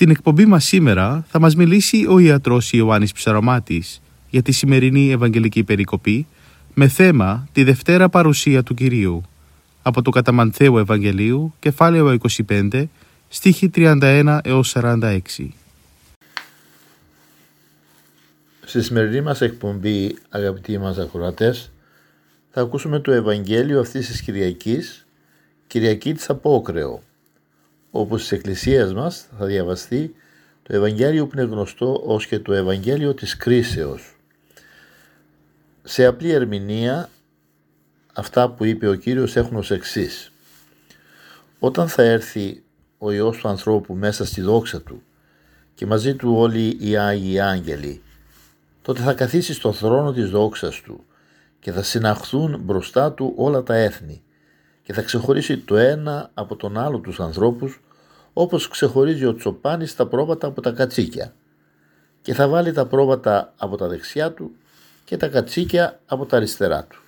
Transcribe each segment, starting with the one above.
Στην εκπομπή μας σήμερα θα μας μιλήσει ο ιατρός Ιωάννης Ψαρωμάτης για τη σημερινή Ευαγγελική Περικοπή με θέμα τη Δευτέρα Παρουσία του Κυρίου από το Καταμανθέου Ευαγγελίου, κεφάλαιο 25, στίχη 31 έως 46. Στη σημερινή μας εκπομπή, αγαπητοί μας ακροατές, θα ακούσουμε το Ευαγγέλιο αυτής της Κυριακής, Κυριακή της Απόκρεο, όπου στις εκκλησίες μας θα διαβαστεί το Ευαγγέλιο που είναι γνωστό ως και το Ευαγγέλιο της Κρίσεως. Σε απλή ερμηνεία αυτά που είπε ο Κύριος έχουν ως εξής. Όταν θα έρθει ο Υιός του ανθρώπου μέσα στη δόξα του και μαζί του όλοι οι Άγιοι Άγγελοι, τότε θα καθίσει στο θρόνο της δόξας του και θα συναχθούν μπροστά του όλα τα έθνη και θα ξεχωρίσει το ένα από τον άλλο τους ανθρώπους όπως ξεχωρίζει ο Τσοπάνης τα πρόβατα από τα κατσίκια και θα βάλει τα πρόβατα από τα δεξιά του και τα κατσίκια από τα αριστερά του.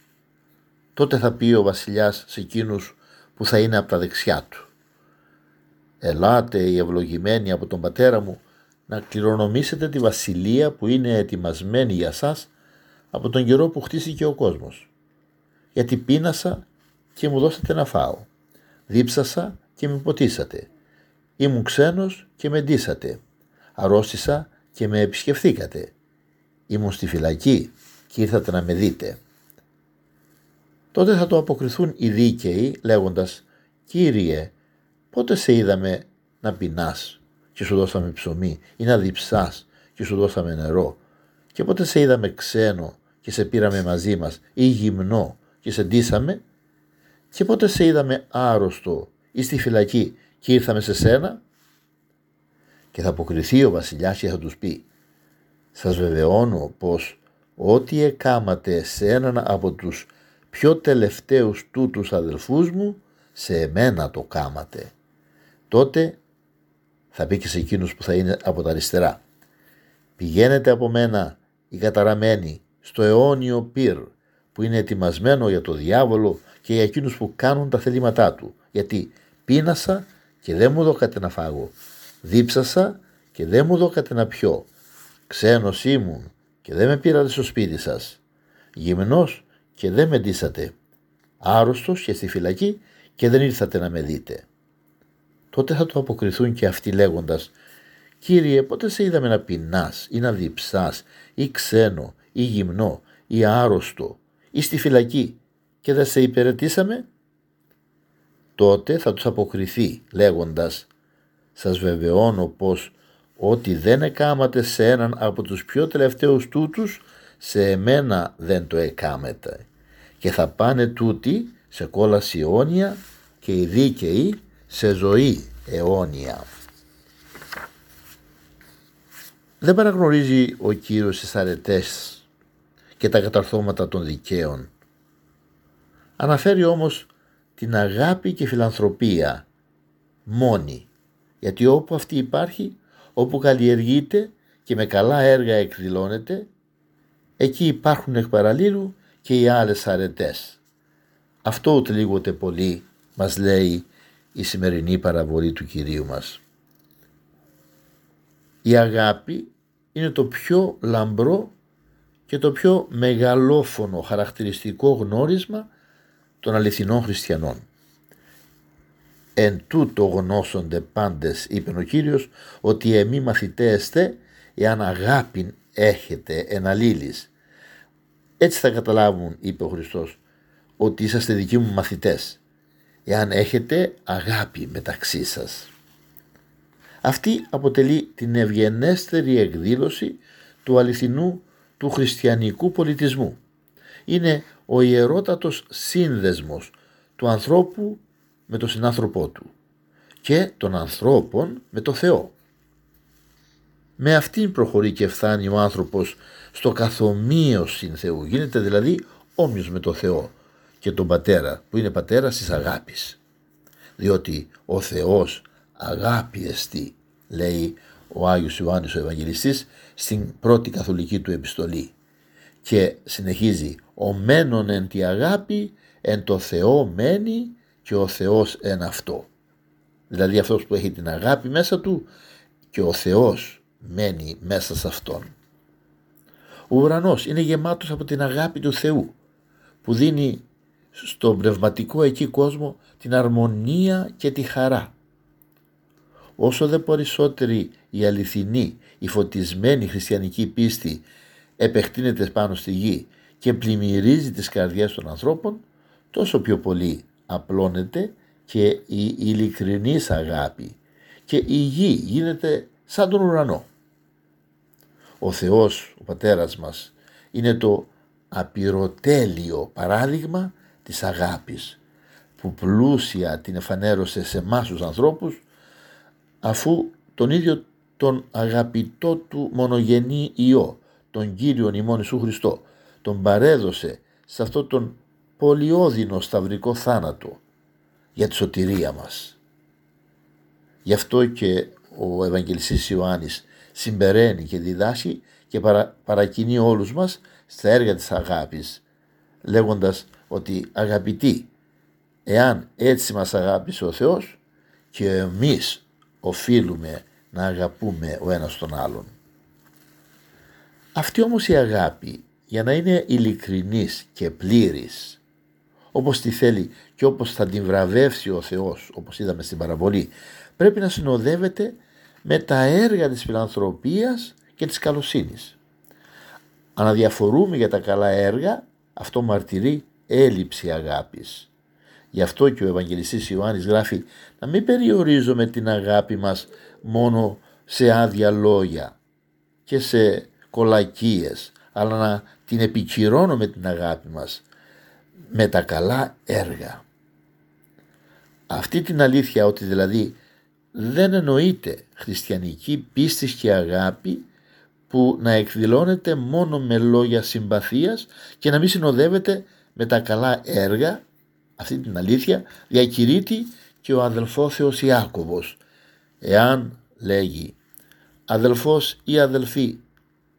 Τότε θα πει ο βασιλιάς σε εκείνους που θα είναι από τα δεξιά του. Ελάτε οι ευλογημένοι από τον πατέρα μου να κληρονομήσετε τη βασιλεία που είναι ετοιμασμένη για σας από τον καιρό που χτίστηκε ο κόσμος. Γιατί πείνασα και μου δώσατε να φάω. Δίψασα και με ποτίσατε. Ήμουν ξένος και με ντύσατε. Αρρώστησα και με επισκεφθήκατε. Ήμουν στη φυλακή και ήρθατε να με δείτε. Τότε θα το αποκριθούν οι δίκαιοι λέγοντας «Κύριε, πότε σε είδαμε να πεινάς και σου δώσαμε ψωμί ή να διψάς και σου δώσαμε νερό; Και πότε σε είδαμε ξένο και σε πήραμε μαζί μας ή γυμνό και σε ντύσαμε; Και πότε σε είδαμε άρρωστο ή στη φυλακή και ήρθαμε σε σένα; Και θα αποκριθεί ο βασιλιάς και θα τους πει σας βεβαιώνω πως ό,τι εκάματε σε έναν από τους πιο τελευταίους τούτους αδελφούς μου σε εμένα το κάματε. Τότε θα πει και σε εκείνους που θα είναι από τα αριστερά πηγαίνετε από μένα οι καταραμένοι στο αιώνιο πυρ που είναι ετοιμασμένο για το διάβολο και για εκείνους που κάνουν τα θελήματά του γιατί πείνασα και δεν μου δώκατε να φάγω. Δίψασα και δεν μου δώκατε να πιω. Ξένος ήμουν και δεν με πήρατε στο σπίτι σας. Γυμνός και δεν με ντύσατε. Άρρωστος και στη φυλακή και δεν ήρθατε να με δείτε. Τότε θα το αποκριθούν και αυτοί λέγοντας «Κύριε, πότε σε είδαμε να πεινάς ή να διψάς ή ξένο ή γυμνό ή άρρωστο ή στη φυλακή και δεν σε υπηρετήσαμε» τότε θα τους αποκριθεί λέγοντας «Σας βεβαιώνω πως ό,τι δεν εκάματε σε έναν από τους πιο τελευταίους τούτους, σε εμένα δεν το εκάμετε και θα πάνε τούτοι σε κόλαση αιώνια και οι δίκαιοι σε ζωή αιώνια». Δεν παραγνωρίζει ο Κύριος τις αρετές και τα καταρθώματα των δικαίων. Αναφέρει όμως την αγάπη και φιλανθρωπία μόνη. Γιατί όπου αυτή υπάρχει, όπου καλλιεργείται και με καλά έργα εκδηλώνεται, εκεί υπάρχουν εκ παραλίλου και οι άλλες αρετές. Αυτό ούτε λίγο ούτε πολύ μας λέει η σημερινή παραβολή του Κυρίου μας. Η αγάπη είναι το πιο λαμπρό και το πιο μεγαλόφωνο χαρακτηριστικό γνώρισμα των αληθινών χριστιανών. Εν τούτο γνώσονται πάντες, είπε ο Κύριος, ότι εμεί μαθητέστε εάν αγάπη έχετε εν αλλήλεις. Έτσι θα καταλάβουν, είπε ο Χριστός, ότι είσαστε δικοί μου μαθητές, εάν έχετε αγάπη μεταξύ σας. Αυτή αποτελεί την ευγενέστερη εκδήλωση του αληθινού του χριστιανικού πολιτισμού. Είναι ο ιερότατος σύνδεσμος του ανθρώπου με τον συνάνθρωπό του και των ανθρώπων με το Θεό. Με αυτήν προχωρεί και φτάνει ο άνθρωπος στο καθομοίωση Θεού. Γίνεται δηλαδή όμοιος με το Θεό και τον Πατέρα που είναι Πατέρας της αγάπης. Διότι ο Θεός αγάπη εστί λέει ο Άγιος Ιωάννης ο Ευαγγελιστής στην πρώτη καθολική του επιστολή και συνεχίζει ο μένον εν τη αγάπη εν το Θεό μένει και ο Θεός εν αυτό. Δηλαδή αυτός που έχει την αγάπη μέσα του και ο Θεός μένει μέσα σε αυτόν. Ο ουρανός είναι γεμάτος από την αγάπη του Θεού που δίνει στον πνευματικό εκεί κόσμο την αρμονία και τη χαρά. Όσο δε περισσότερη η αληθινή, η φωτισμένη χριστιανική πίστη επεκτείνεται πάνω στη γη και πλημμυρίζει τις καρδιές των ανθρώπων, τόσο πιο πολύ απλώνεται και η ειλικρινής αγάπη και η γη γίνεται σαν τον ουρανό. Ο Θεός, ο Πατέρας μας, είναι το απειροτέλειο παράδειγμα της αγάπης που πλούσια την εφανέρωσε σε εμάς τους ανθρώπους αφού τον ίδιο τον αγαπητό του μονογενή Υιό, τον Κύριο ημών Ιησού Χριστό, τον παρέδωσε σε αυτό τον πολυόδινο σταυρικό θάνατο για τη σωτηρία μας. Γι' αυτό και ο Ευαγγελιστής Ιωάννης συμπεραίνει και διδάσκει και παρα, παρακινεί όλους μας στα έργα της αγάπης λέγοντας ότι αγαπητοί εάν έτσι μας αγάπησε ο Θεός και εμείς οφείλουμε να αγαπούμε ο ένας τον άλλον. Αυτή όμως η αγάπη για να είναι ειλικρινής και πλήρης όπως τη θέλει και όπως θα την βραβεύσει ο Θεός όπως είδαμε στην παραβολή πρέπει να συνοδεύεται με τα έργα της φιλανθρωπίας και της καλοσύνης. Αναδιαφορούμε για τα καλά έργα αυτό μαρτυρεί έλλειψη αγάπης. Γι' αυτό και ο Ευαγγελιστής Ιωάννης γράφει να μην περιορίζουμε την αγάπη μας μόνο σε άδεια λόγια και σε κολακίες, αλλά να την επικυρώνουμε την αγάπη μας με τα καλά έργα. Αυτή την αλήθεια ότι δηλαδή δεν εννοείται χριστιανική πίστη και αγάπη που να εκδηλώνεται μόνο με λόγια συμπαθίας και να μην συνοδεύεται με τα καλά έργα αυτή την αλήθεια διακηρύττει και ο αδελφόθεος Ιάκωβος. Εάν λέγει αδελφός ή αδελφή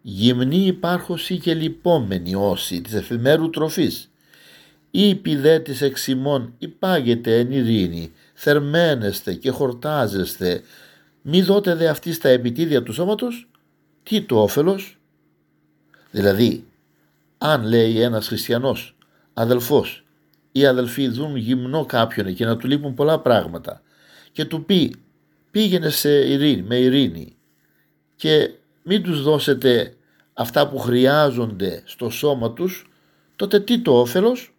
γυμνή υπάρχωση και λυπόμενη όση της εφημέρου τροφής. Ή πηδέ της εξημών υπάγεται εν ειρήνη θερμένεστε και χορτάζεστε. Μη δότε δε αυτή στα επιτίδια του σώματος τι το όφελος; Δηλαδή αν λέει ένας χριστιανός αδελφός οι αδελφοί δουν γυμνό κάποιον και να του λείπουν πολλά πράγματα και του πει πήγαινε σε ειρήνη, με ειρήνη και μην τους δώσετε αυτά που χρειάζονται στο σώμα τους τότε τι το όφελος;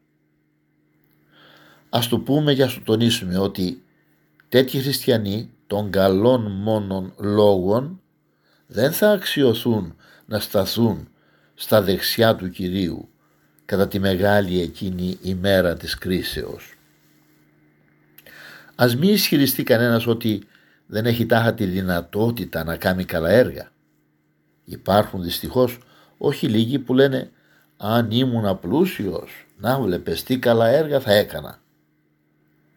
Ας το πούμε και ας το τονίσουμε ότι τέτοιοι χριστιανοί των καλών μόνων λόγων δεν θα αξιοθούν να σταθούν στα δεξιά του Κυρίου κατά τη μεγάλη εκείνη ημέρα της κρίσεως. Ας μη ισχυριστεί κανένας ότι δεν έχει τάχα τη δυνατότητα να κάνει καλά έργα. Υπάρχουν δυστυχώς όχι λίγοι που λένε αν ήμουν απλούσιος να βλέπεις τι καλά έργα θα έκανα.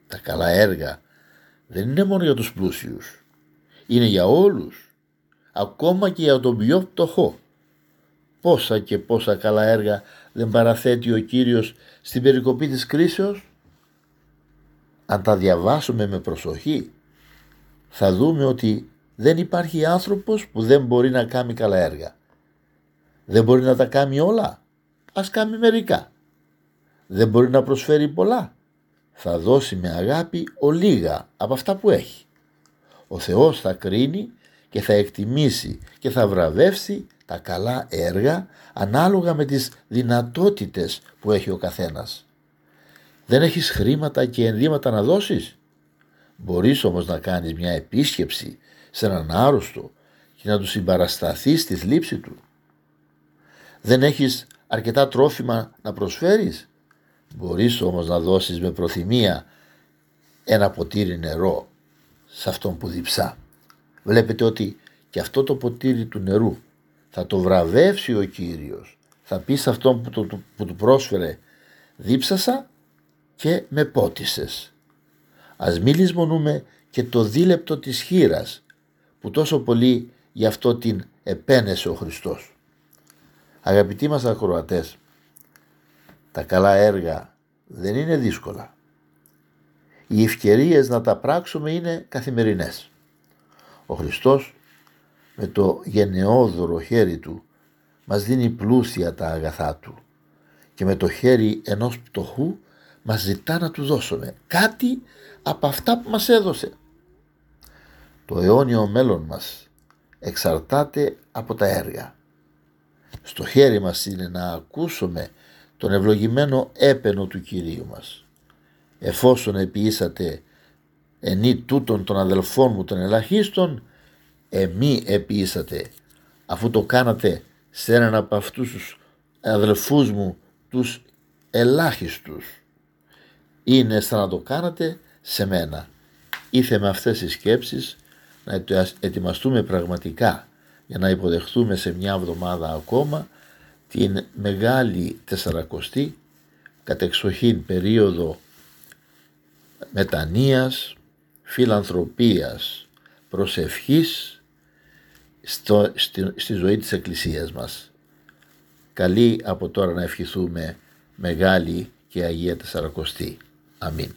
Τα καλά έργα δεν είναι μόνο για τους πλούσιους. Είναι για όλους. Ακόμα και για τον πιο πτωχό. Πόσα και πόσα καλά έργα δεν παραθέτει ο Κύριος στην περικοπή της κρίσεως; Αν τα διαβάσουμε με προσοχή θα δούμε ότι δεν υπάρχει άνθρωπος που δεν μπορεί να κάνει καλά έργα. Δεν μπορεί να τα κάνει όλα. Ας κάνει μερικά. Δεν μπορεί να προσφέρει πολλά. Θα δώσει με αγάπη ο λίγα από αυτά που έχει. Ο Θεός θα κρίνει και θα εκτιμήσει και θα βραβεύσει τα καλά έργα ανάλογα με τις δυνατότητες που έχει ο καθένας. Δεν έχεις χρήματα και ενδύματα να δώσεις; Μπορείς όμως να κάνεις μια επίσκεψη σε έναν άρρωστο και να του συμπαρασταθεί στη θλίψη του. Δεν έχεις αρκετά τρόφιμα να προσφέρεις; Μπορείς όμως να δώσεις με προθυμία ένα ποτήρι νερό σε αυτόν που διψά. Βλέπετε ότι και αυτό το ποτήρι του νερού θα το βραβεύσει ο Κύριος. Θα πεις σε αυτόν που, το, που του πρόσφερε δίψασα και με πότισες. Ας μην λησμονούμε και το δίλεπτο της χείρας που τόσο πολύ γι' αυτό την επένεσε ο Χριστός. Αγαπητοί μας ακροατές, τα καλά έργα δεν είναι δύσκολα. Οι ευκαιρίες να τα πράξουμε είναι καθημερινές. Ο Χριστός με το γενναιόδωρο χέρι του μας δίνει πλούσια τα αγαθά του και με το χέρι ενός πτωχού μας ζητά να του δώσουμε κάτι από αυτά που μας έδωσε. Το αιώνιο μέλλον μας εξαρτάται από τα έργα. Στο χέρι μας είναι να ακούσουμε τον ευλογημένο έπαινο του Κυρίου μας. Εφόσον επιήσατε ενή τούτων των αδελφών μου των ελαχίστων, εμεί επιήσατε αφού το κάνατε σε έναν από αυτούς τους αδελφούς μου τους ελάχιστους. Είναι σαν να το κάνατε σε μένα. Ήθε με αυτές τις σκέψεις να ετοιμαστούμε πραγματικά για να υποδεχθούμε σε μια εβδομάδα ακόμα την μεγάλη τεσσαρακοστή κατεξοχήν περίοδο μετανοίας, φιλανθρωπίας, προσευχής στο, στη, στη ζωή της Εκκλησίας μας. Καλή από τώρα να ευχηθούμε μεγάλη και Αγία Τεσσαρακοστή. Αμήν.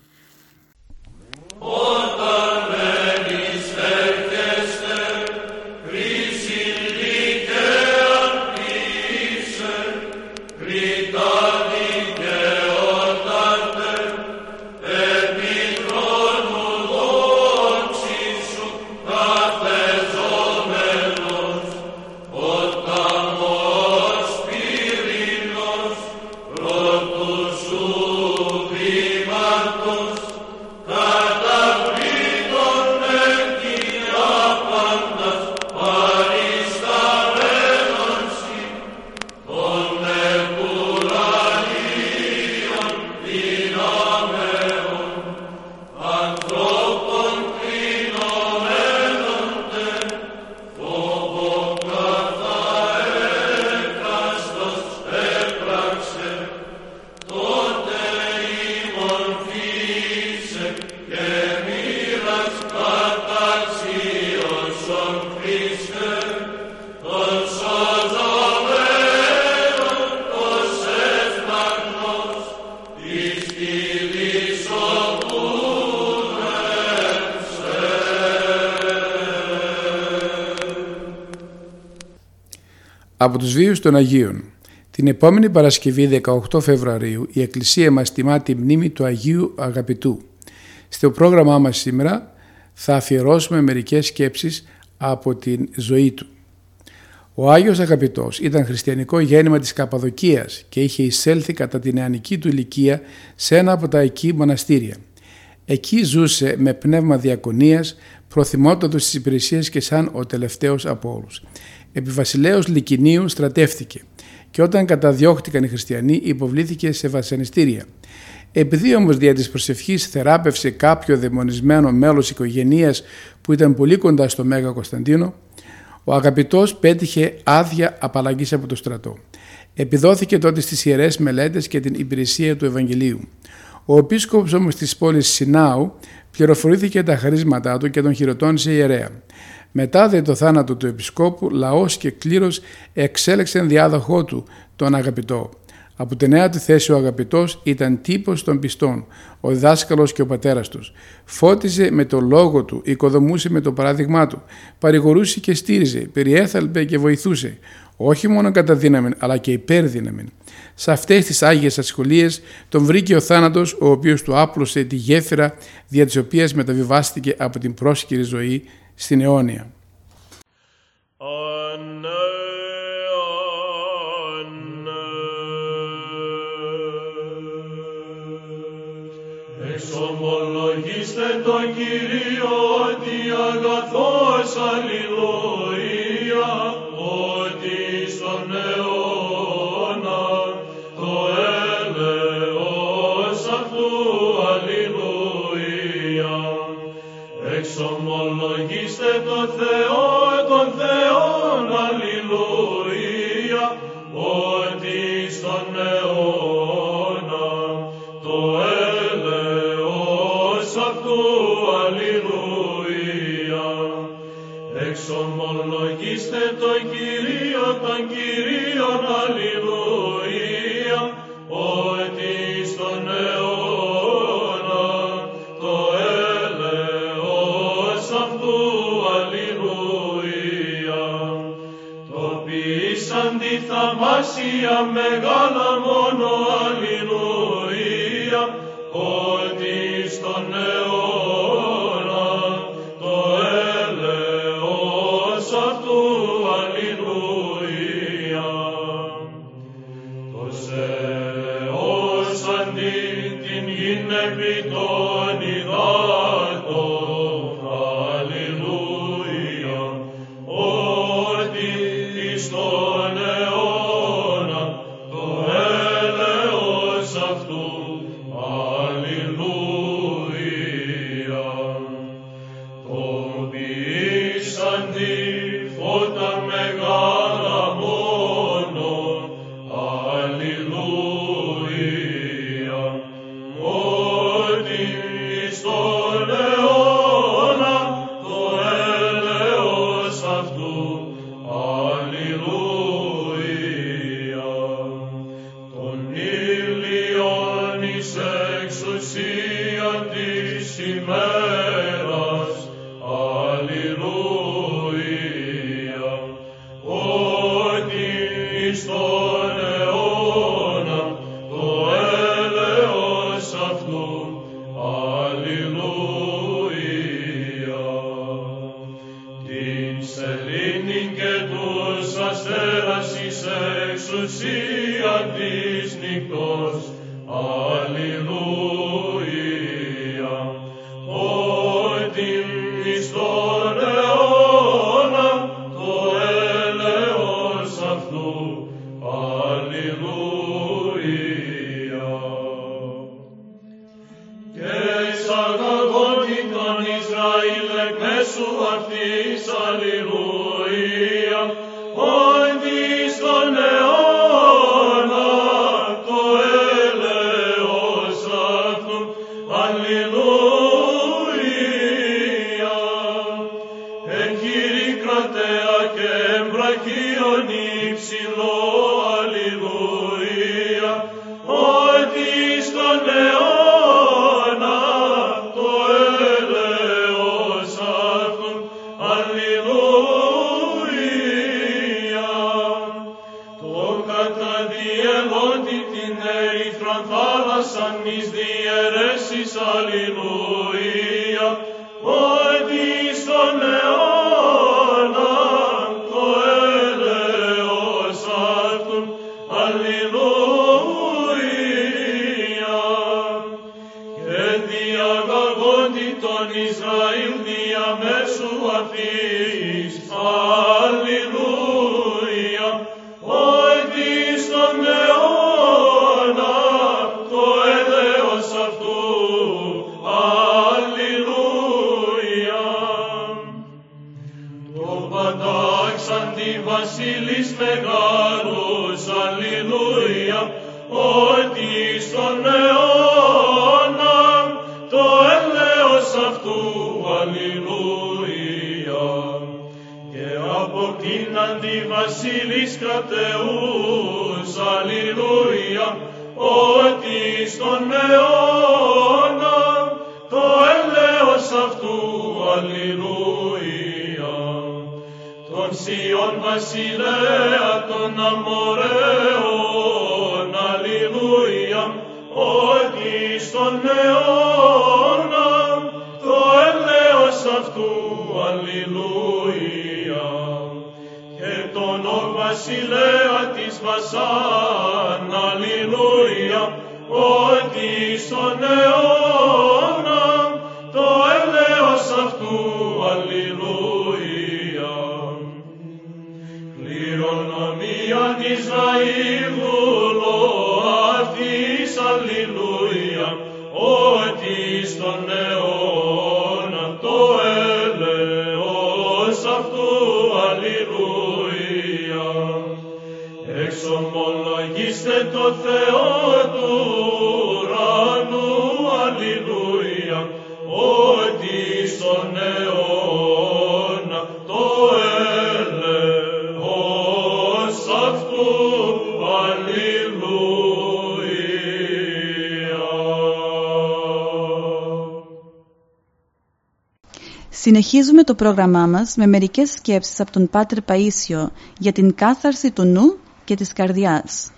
Από τους βίους των Αγίων. Την επόμενη Παρασκευή 18 Φεβρουαρίου η Εκκλησία μας τιμά τη μνήμη του Αγίου Αγαπητού. Στο πρόγραμμά μας σήμερα θα αφιερώσουμε μερικές σκέψεις από την ζωή του. Ο Άγιος Αγαπητός ήταν χριστιανικό γέννημα της Καπαδοκίας και είχε εισέλθει κατά την νεανική του ηλικία σε ένα από τα εκεί μοναστήρια. Εκεί ζούσε με πνεύμα διακονίας, προθυμότατος στις υπηρεσίες και σαν ο τελευταίος από όλους επί βασιλέως Λικινίου στρατεύτηκε και όταν καταδιώχτηκαν οι χριστιανοί υποβλήθηκε σε βασανιστήρια. Επειδή όμως δια της προσευχής θεράπευσε κάποιο δαιμονισμένο μέλος οικογενείας που ήταν πολύ κοντά στο Μέγα Κωνσταντίνο, ο αγαπητός πέτυχε άδεια απαλλαγής από το στρατό. Επιδόθηκε τότε στις ιερές μελέτες και την υπηρεσία του Ευαγγελίου. Ο επίσκοπος όμως της πόλης Σινάου πληροφορήθηκε τα χαρίσματά του και τον χειροτώνησε ιερέα. Μετά δε το θάνατο του επισκόπου, λαός και κλήρος εξέλεξαν διάδοχό του, τον αγαπητό. Από τη νέα του θέση ο αγαπητός ήταν τύπος των πιστών, ο δάσκαλος και ο πατέρας τους. Φώτιζε με το λόγο του, οικοδομούσε με το παράδειγμά του, παρηγορούσε και στήριζε, περιέθαλπε και βοηθούσε, όχι μόνο κατά δύναμη, αλλά και υπέρδυναμη. Σε αυτές τις Άγιες ασχολίες τον βρήκε ο θάνατος, ο οποίος του άπλωσε τη γέφυρα δια της οποίας μεταβιβάστηκε από την πρόσχηρη ζωή στην αιώνια. Εξομολογήστε το Κύριο ότι αγαθός αλληλούια ότι στον αιώνα το έλεος αυτού αλληλούια. Εξομολογήστε Ευλογήστε το Θεό, τον Θεόν, αλληλούια, ότι στον αιώνα το έλεος αυτού, αλληλούια. Εξομολογήστε το Κύριο, mi αυτού, αλληλούια. Και τον ο βασιλέα της βασάν, αλληλούια, ότι στον αιώνα το έλεος αυτού, αλληλούια. Εξομολογήστε το Θεό του ουρανού, αλληλούια, ότι στον αιώνα το έλεος αυτού αλληλούια. Συνεχίζουμε το πρόγραμμά μας με μερικές σκέψεις από τον Πάτερ Παΐσιο για την κάθαρση του νου και της καρδιάς.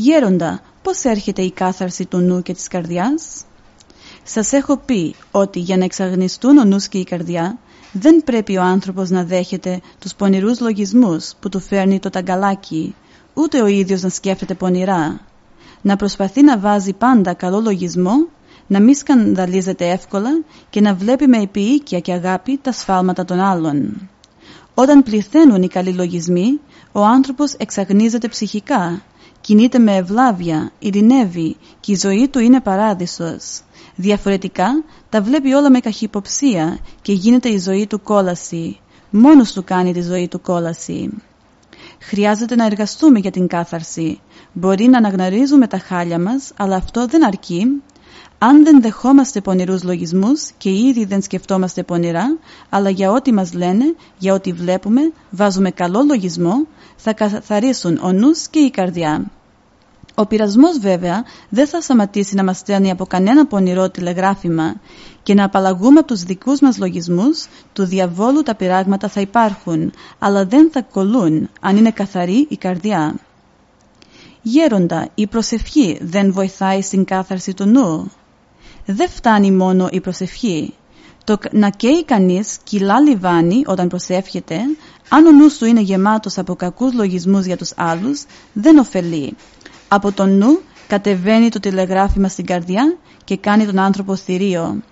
Γέροντα, πώς έρχεται η κάθαρση του νου και της καρδιάς; Σας έχω πει ότι για να εξαγνιστούν ο νους και η καρδιά δεν πρέπει ο άνθρωπος να δέχεται τους πονηρούς λογισμούς που του φέρνει το ταγκαλάκι, ούτε ο ίδιος να σκέφτεται πονηρά. Να προσπαθεί να βάζει πάντα καλό λογισμό, να μην σκανδαλίζεται εύκολα και να βλέπει με επίοικια και αγάπη τα σφάλματα των άλλων. Όταν πληθαίνουν οι καλοί λογισμοί, ο άνθρωπος εξαγνίζεται ψυχικά, κινείται με ευλάβεια, ειρηνεύει και η ζωή του είναι παράδεισος. Διαφορετικά, τα βλέπει όλα με καχυποψία και γίνεται η ζωή του κόλαση. Μόνος του κάνει τη ζωή του κόλαση. Χρειάζεται να εργαστούμε για την κάθαρση. Μπορεί να αναγνωρίζουμε τα χάλια μας, αλλά αυτό δεν αρκεί. Αν δεν δεχόμαστε πονηρούς λογισμούς και ήδη δεν σκεφτόμαστε πονηρά, αλλά για ό,τι μας λένε, για ό,τι βλέπουμε, βάζουμε καλό λογισμό, θα καθαρίσουν ο νους και η καρδιά. Ο πειρασμός βέβαια δεν θα σταματήσει να μας στέλνει από κανένα πονηρό τηλεγράφημα και να απαλλαγούμε από τους δικούς μας λογισμούς, του διαβόλου τα πειράγματα θα υπάρχουν, αλλά δεν θα κολλούν αν είναι καθαρή η καρδιά. Γέροντα, η προσευχή δεν βοηθάει στην κάθαρση του νου. Δεν φτάνει μόνο η προσευχή. Το να καίει κανείς κιλά λιβάνι όταν προσεύχεται, αν ο νους του είναι γεμάτος από κακούς λογισμούς για τους άλλους, δεν ωφελεί. Από το νου κατεβαίνει το τηλεγράφημα στην καρδιά και κάνει τον άνθρωπο θηρίο.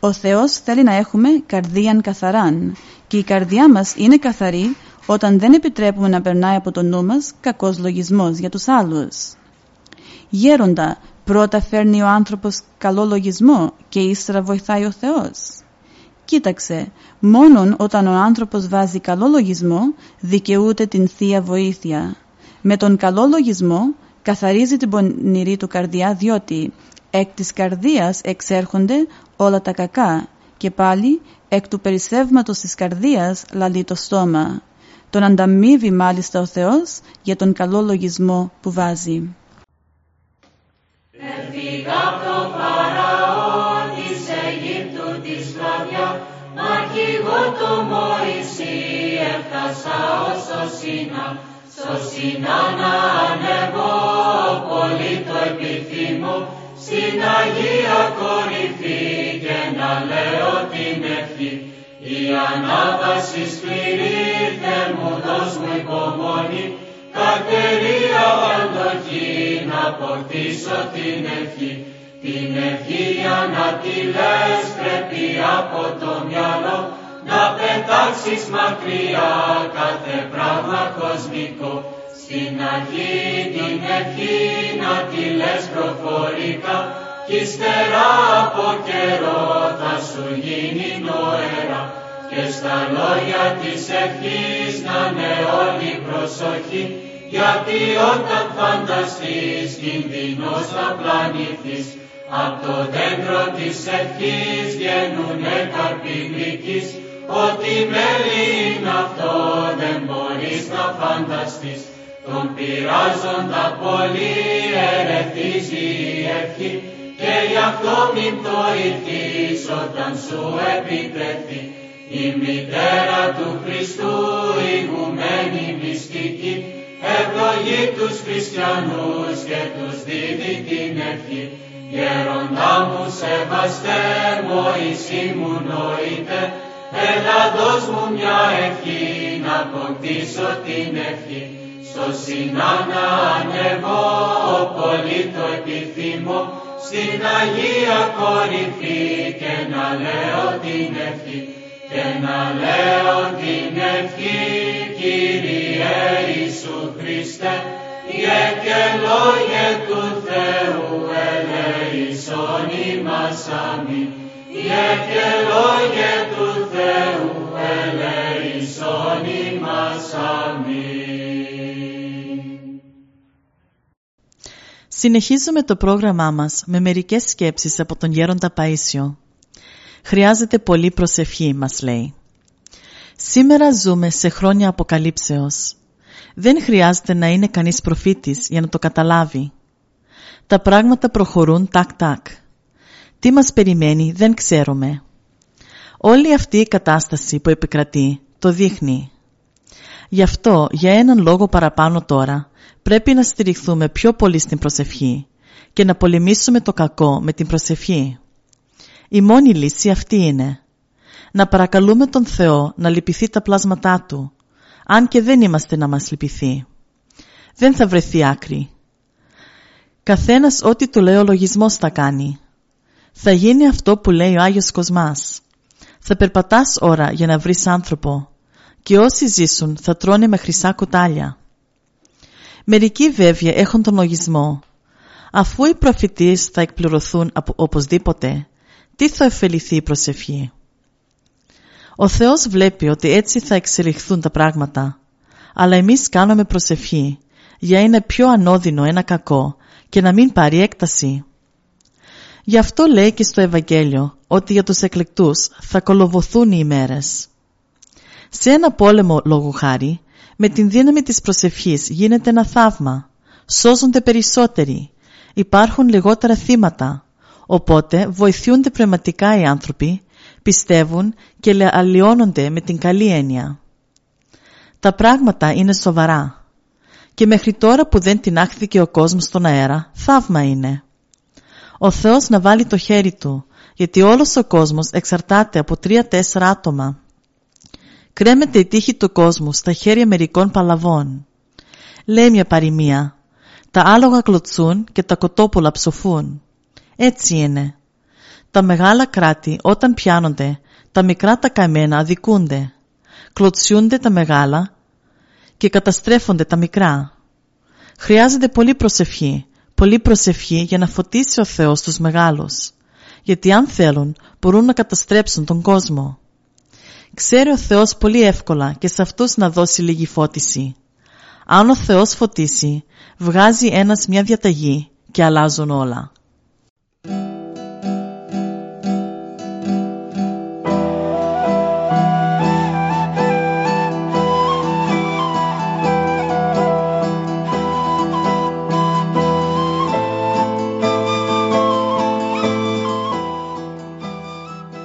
Ο Θεός θέλει να έχουμε καρδίαν καθαράν και η καρδιά μας είναι καθαρή όταν δεν επιτρέπουμε να περνάει από το νου μας κακός λογισμός για τους άλλους. Γέροντα, πρώτα φέρνει ο άνθρωπος καλό λογισμό και ύστερα βοηθάει ο Θεός. Κοίταξε, μόνον όταν ο άνθρωπος βάζει καλό λογισμό δικαιούται την Θεία Βοήθεια. Με τον καλό λογισμό καθαρίζει την πονηρή του καρδιά διότι εκ της καρδίας εξέρχονται όλα τα κακά και πάλι εκ του περισσεύματος της καρδίας λαλεί το στόμα. Τον ανταμείβει μάλιστα ο Θεός για τον καλό λογισμό που βάζει. Έφυγα από το Φαραώ της Αιγύπτου της σκλαβιά, μα κι εγώ το Μωυσή έφτασα ως το Σίνα. Στο Σίνα να ανεβώ, πολύ το επιθυμώ, στην Αγία κορυφή και να λέω την ευχή. Η ανάβαση σκληρή, Θεέ μου δώσ' μου υπομονή, Κατερία αντοχή να αποκτήσω την ευχή. Την ευχή για να τη λες πρέπει από το μυαλό να πετάξεις μακριά κάθε πράγμα κοσμικό. Στην αρχή την ευχή να τη λες προφορικά κι ύστερα από καιρό θα σου γίνει νοερά. Και στα λόγια της ευχής να είναι όλη προσοχή γιατί όταν φανταστείς κινδυνός θα πλανηθείς απ' το δέντρο της ευχής βγαίνουνε καρποί γλυκείς ότι μέλι είναι αυτό δεν μπορείς να φανταστείς. Τον πειράζοντα πολύ ερεθίζει η ευχή. Και γι' αυτό μην πτωηθείς όταν σου επιτεθεί. Η μητέρα του Χριστού ηγουμένη μυστική ευλογεί τους χριστιανούς και τους δίδει την ευχή. Γέροντά μου σεβαστέ, Μωυσή μου νοείτε, έλα δώσ' μου μια ευχή να αποκτήσω την ευχή. Στο Σινά να ανεβώ, πολύ το επιθυμώ, στην Αγία κορυφή και να λέω την ευχή. Και να λέω την ευχή, Κύριε Ιησού Χριστέ, και λόγια του Θεού ελέησον ημάς αμήν. Διέκε λόγε Συνεχίζουμε το πρόγραμμά μας με μερικές σκέψεις από τον Γέροντα Παΐσιο. Χρειάζεται πολύ προσευχή, μας λέει. Σήμερα ζούμε σε χρόνια αποκαλύψεως. Δεν χρειάζεται να είναι κανείς προφήτης για να το καταλάβει. Τα πράγματα προχωρούν τάκ-τάκ. Τι μας περιμένει δεν ξέρουμε. Όλη αυτή η κατάσταση που επικρατεί το δείχνει. Γι' αυτό, για έναν λόγο παραπάνω τώρα, πρέπει να στηριχθούμε πιο πολύ στην προσευχή και να πολεμήσουμε το κακό με την προσευχή. Η μόνη λύση αυτή είναι. Να παρακαλούμε τον Θεό να λυπηθεί τα πλάσματά Του, αν και δεν είμαστε να μας λυπηθεί. Δεν θα βρεθεί άκρη. Καθένας ό,τι του λέει ο λογισμός θα κάνει. Θα γίνει αυτό που λέει ο Άγιος Κοσμάς. Θα περπατάς ώρα για να βρεις άνθρωπο και όσοι ζήσουν θα τρώνε με χρυσά κουτάλια. Μερικοί βέβαια έχουν τον λογισμό. Αφού οι προφητείς θα εκπληρωθούν οπωσδήποτε, τι θα ωφεληθεί η προσευχή; Ο Θεός βλέπει ότι έτσι θα εξελιχθούν τα πράγματα, αλλά εμείς κάνουμε προσευχή για είναι πιο ανώδυνο ένα κακό και να μην πάρει έκταση. Γι' αυτό λέει και στο Ευαγγέλιο ότι για τους εκλεκτούς θα κολοβοθούν οι ημέρες. Σε ένα πόλεμο λόγου χάρη, με την δύναμη της προσευχής γίνεται ένα θαύμα. Σώζονται περισσότεροι. Υπάρχουν λιγότερα θύματα. Οπότε βοηθούνται πνευματικά οι άνθρωποι, πιστεύουν και αλλοιώνονται με την καλή έννοια. Τα πράγματα είναι σοβαρά. Και μέχρι τώρα που δεν τεινάχθηκε ο κόσμος στον αέρα, θαύμα είναι. Ο Θεός να βάλει το χέρι Του, γιατί όλος ο κόσμος εξαρτάται από τρία-τέσσερα άτομα. Κρέμεται η τύχη του κόσμου στα χέρια μερικών παλαβών. Λέει μια παροιμία, τα άλογα κλωτσούν και τα κοτόπουλα ψοφούν. Έτσι είναι. Τα μεγάλα κράτη όταν πιάνονται, τα μικρά τα καμένα αδικούνται. Κλωτσιούνται τα μεγάλα και καταστρέφονται τα μικρά. Χρειάζεται πολύ προσευχή, πολύ προσευχή για να φωτίσει ο Θεός τους μεγάλους. Γιατί αν θέλουν μπορούν να καταστρέψουν τον κόσμο. Ξέρει ο Θεός πολύ εύκολα και σε αυτούς να δώσει λίγη φώτιση. Αν ο Θεός φωτίσει, βγάζει ένας μια διαταγή και αλλάζουν όλα.